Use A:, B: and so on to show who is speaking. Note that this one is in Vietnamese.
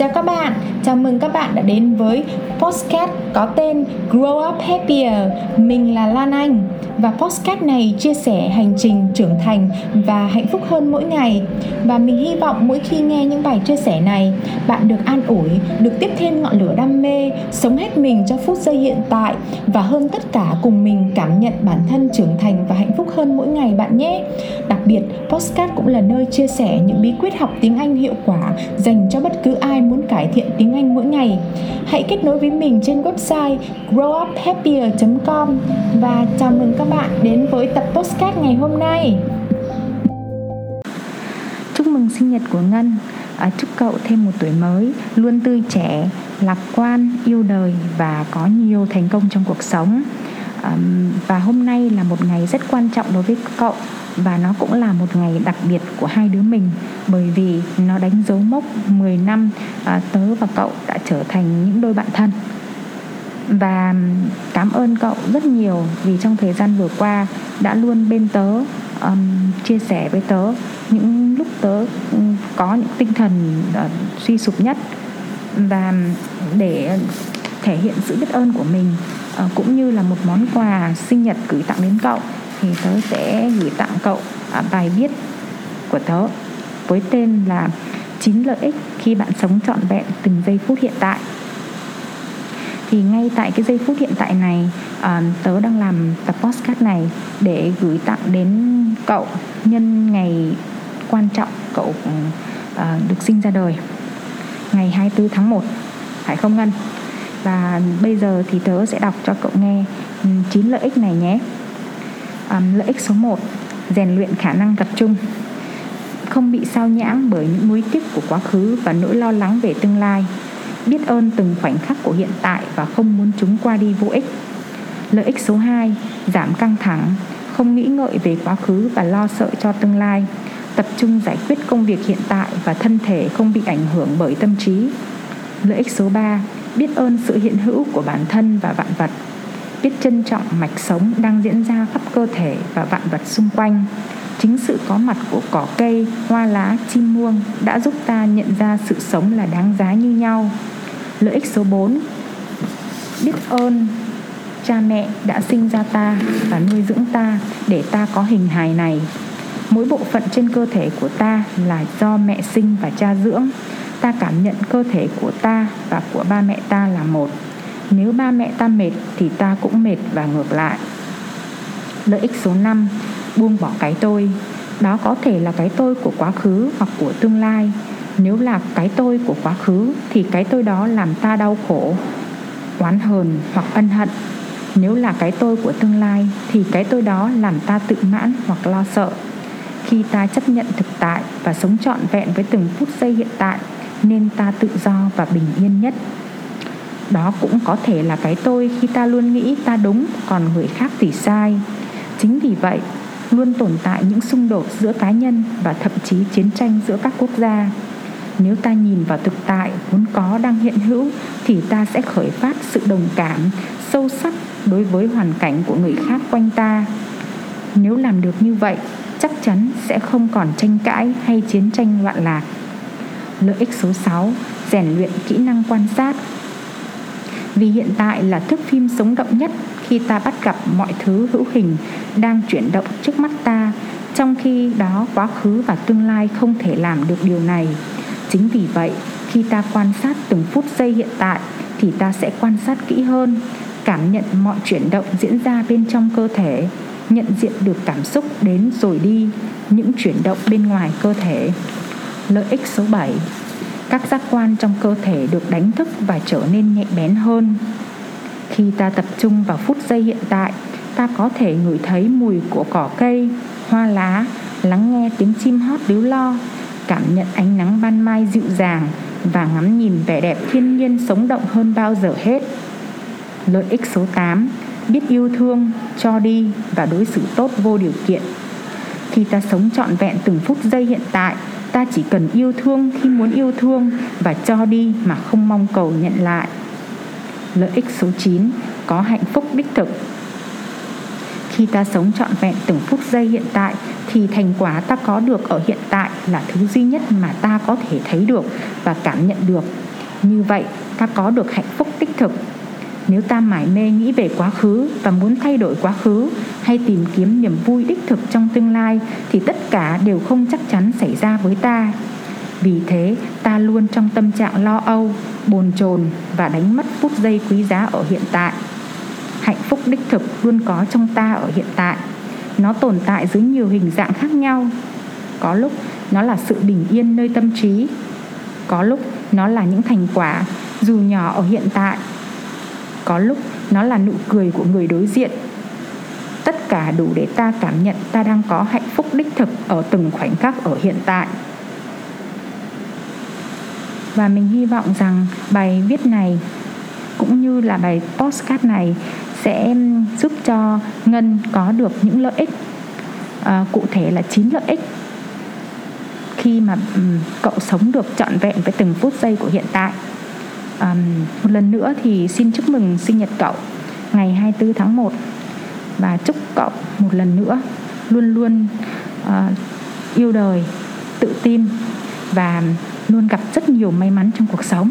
A: Chào các bạn, chào mừng các bạn đã đến với podcast có tên Grow Up Happier. Mình là Lan Anh và podcast này chia sẻ hành trình trưởng thành và hạnh phúc hơn mỗi ngày. Và mình hy vọng mỗi khi nghe những bài chia sẻ này, bạn được an ủi, được tiếp thêm ngọn lửa đam mê, sống hết mình cho phút giây hiện tại và hơn tất cả cùng mình cảm nhận bản thân trưởng thành và hạnh phúc hơn mỗi ngày bạn nhé. Đặc biệt, podcast cũng là nơi chia sẻ những bí quyết học tiếng Anh hiệu quả dành cho bất cứ ai muốn cải thiện tiếng Anh mỗi ngày. Hãy kết nối với mình trên website growuphappier.com và chào mừng các bạn đến với tập postcard ngày hôm nay.
B: Chúc mừng sinh nhật của Ngân. À, Chúc cậu thêm một tuổi mới Luôn tươi trẻ, lạc quan, yêu đời Và có nhiều thành công trong cuộc sống. À, Và hôm nay là một ngày rất quan trọng đối với cậu và nó cũng là một ngày đặc biệt của hai đứa mình bởi vì nó đánh dấu mốc 10 năm à, tớ và cậu đã trở thành những đôi bạn thân và cảm ơn cậu rất nhiều vì trong thời gian vừa qua đã luôn bên tớ um, chia sẻ với tớ những lúc tớ có những tinh thần uh, suy sụp nhất và để thể hiện sự biết ơn của mình uh, cũng như là một món quà sinh nhật gửi tặng đến cậu thì tớ sẽ gửi tặng cậu uh, bài viết của tớ với tên là 9 lợi ích khi bạn sống trọn vẹn từng giây phút hiện tại thì ngay tại cái giây phút hiện tại này à, tớ đang làm tập postcard này để gửi tặng đến cậu nhân ngày quan trọng cậu à, được sinh ra đời ngày 24 tháng 1 phải không Ngân? Và bây giờ thì tớ sẽ đọc cho cậu nghe ừ, 9 lợi ích này nhé. Um, lợi ích số 1 rèn luyện khả năng tập trung. Không bị sao nhãng bởi những nuối tiếc của quá khứ và nỗi lo lắng về tương lai biết ơn từng khoảnh khắc của hiện tại và không muốn chúng qua đi vô ích. Lợi ích số 2 giảm căng thẳng, không nghĩ ngợi về quá khứ và lo sợ cho tương lai. Tập trung giải quyết công việc hiện tại và thân thể không bị ảnh hưởng bởi tâm trí. Lợi ích số 3 biết ơn sự hiện hữu của bản thân và vạn vật. Biết trân trọng mạch sống đang diễn ra khắp cơ thể và vạn vật xung quanh. Chính sự có mặt của cỏ cây, hoa lá, chim muông đã giúp ta nhận ra sự sống là đáng giá như nhau lợi ích số 4 biết ơn cha mẹ đã sinh ra ta và nuôi dưỡng ta để ta có hình hài này. Mỗi bộ phận trên cơ thể của ta là do mẹ sinh và cha dưỡng. Ta cảm nhận cơ thể của ta và của ba mẹ ta là một. Nếu ba mẹ ta mệt thì ta cũng mệt và ngược lại. Lợi ích số 5 buông bỏ cái tôi. Đó có thể là cái tôi của quá khứ hoặc của tương lai nếu là cái tôi của quá khứ, thì cái tôi đó làm ta đau khổ, oán hờn hoặc ân hận. Nếu là cái tôi của tương lai, thì cái tôi đó làm ta tự mãn hoặc lo sợ. Khi ta chấp nhận thực tại và sống trọn vẹn với từng phút giây hiện tại, nên ta tự do và bình yên nhất. Đó cũng có thể là cái tôi khi ta luôn nghĩ ta đúng, còn người khác thì sai. Chính vì vậy, luôn tồn tại những xung đột giữa cá nhân và thậm chí chiến tranh giữa các quốc gia nếu ta nhìn vào thực tại vốn có đang hiện hữu, thì ta sẽ khởi phát sự đồng cảm sâu sắc đối với hoàn cảnh của người khác quanh ta. Nếu làm được như vậy, chắc chắn sẽ không còn tranh cãi hay chiến tranh loạn lạc. Lợi ích số 6 rèn luyện kỹ năng quan sát. Vì hiện tại là thước phim sống động nhất khi ta bắt gặp mọi thứ hữu hình đang chuyển động trước mắt ta, trong khi đó quá khứ và tương lai không thể làm được điều này chính vì vậy, khi ta quan sát từng phút giây hiện tại, thì ta sẽ quan sát kỹ hơn, cảm nhận mọi chuyển động diễn ra bên trong cơ thể, nhận diện được cảm xúc đến rồi đi, những chuyển động bên ngoài cơ thể. Lợi ích số 7 các giác quan trong cơ thể được đánh thức và trở nên nhạy bén hơn. Khi ta tập trung vào phút giây hiện tại, ta có thể ngửi thấy mùi của cỏ cây, hoa lá, lắng nghe tiếng chim hót líu lo cảm nhận ánh nắng ban mai dịu dàng và ngắm nhìn vẻ đẹp thiên nhiên sống động hơn bao giờ hết. Lợi ích số 8 biết yêu thương, cho đi và đối xử tốt vô điều kiện. Khi ta sống trọn vẹn từng phút giây hiện tại, ta chỉ cần yêu thương khi muốn yêu thương và cho đi mà không mong cầu nhận lại. Lợi ích số 9 có hạnh phúc đích thực khi ta sống trọn vẹn từng phút giây hiện tại, thì thành quả ta có được ở hiện tại là thứ duy nhất mà ta có thể thấy được và cảm nhận được. Như vậy, ta có được hạnh phúc đích thực nếu ta mải mê nghĩ về quá khứ và muốn thay đổi quá khứ hay tìm kiếm niềm vui đích thực trong tương lai, thì tất cả đều không chắc chắn xảy ra với ta. Vì thế, ta luôn trong tâm trạng lo âu, bồn chồn và đánh mất phút giây quý giá ở hiện tại hạnh phúc đích thực luôn có trong ta ở hiện tại. Nó tồn tại dưới nhiều hình dạng khác nhau. Có lúc nó là sự bình yên nơi tâm trí, có lúc nó là những thành quả dù nhỏ ở hiện tại, có lúc nó là nụ cười của người đối diện. Tất cả đủ để ta cảm nhận ta đang có hạnh phúc đích thực ở từng khoảnh khắc ở hiện tại. Và mình hy vọng rằng bài viết này cũng như là bài postcard này sẽ giúp cho ngân có được những lợi ích. À, cụ thể là 9 lợi ích khi mà um, cậu sống được trọn vẹn với từng phút giây của hiện tại. Um, một lần nữa thì xin chúc mừng sinh nhật cậu ngày 24 tháng 1 và chúc cậu một lần nữa luôn luôn uh, yêu đời tự tin và luôn gặp rất nhiều may mắn trong cuộc sống.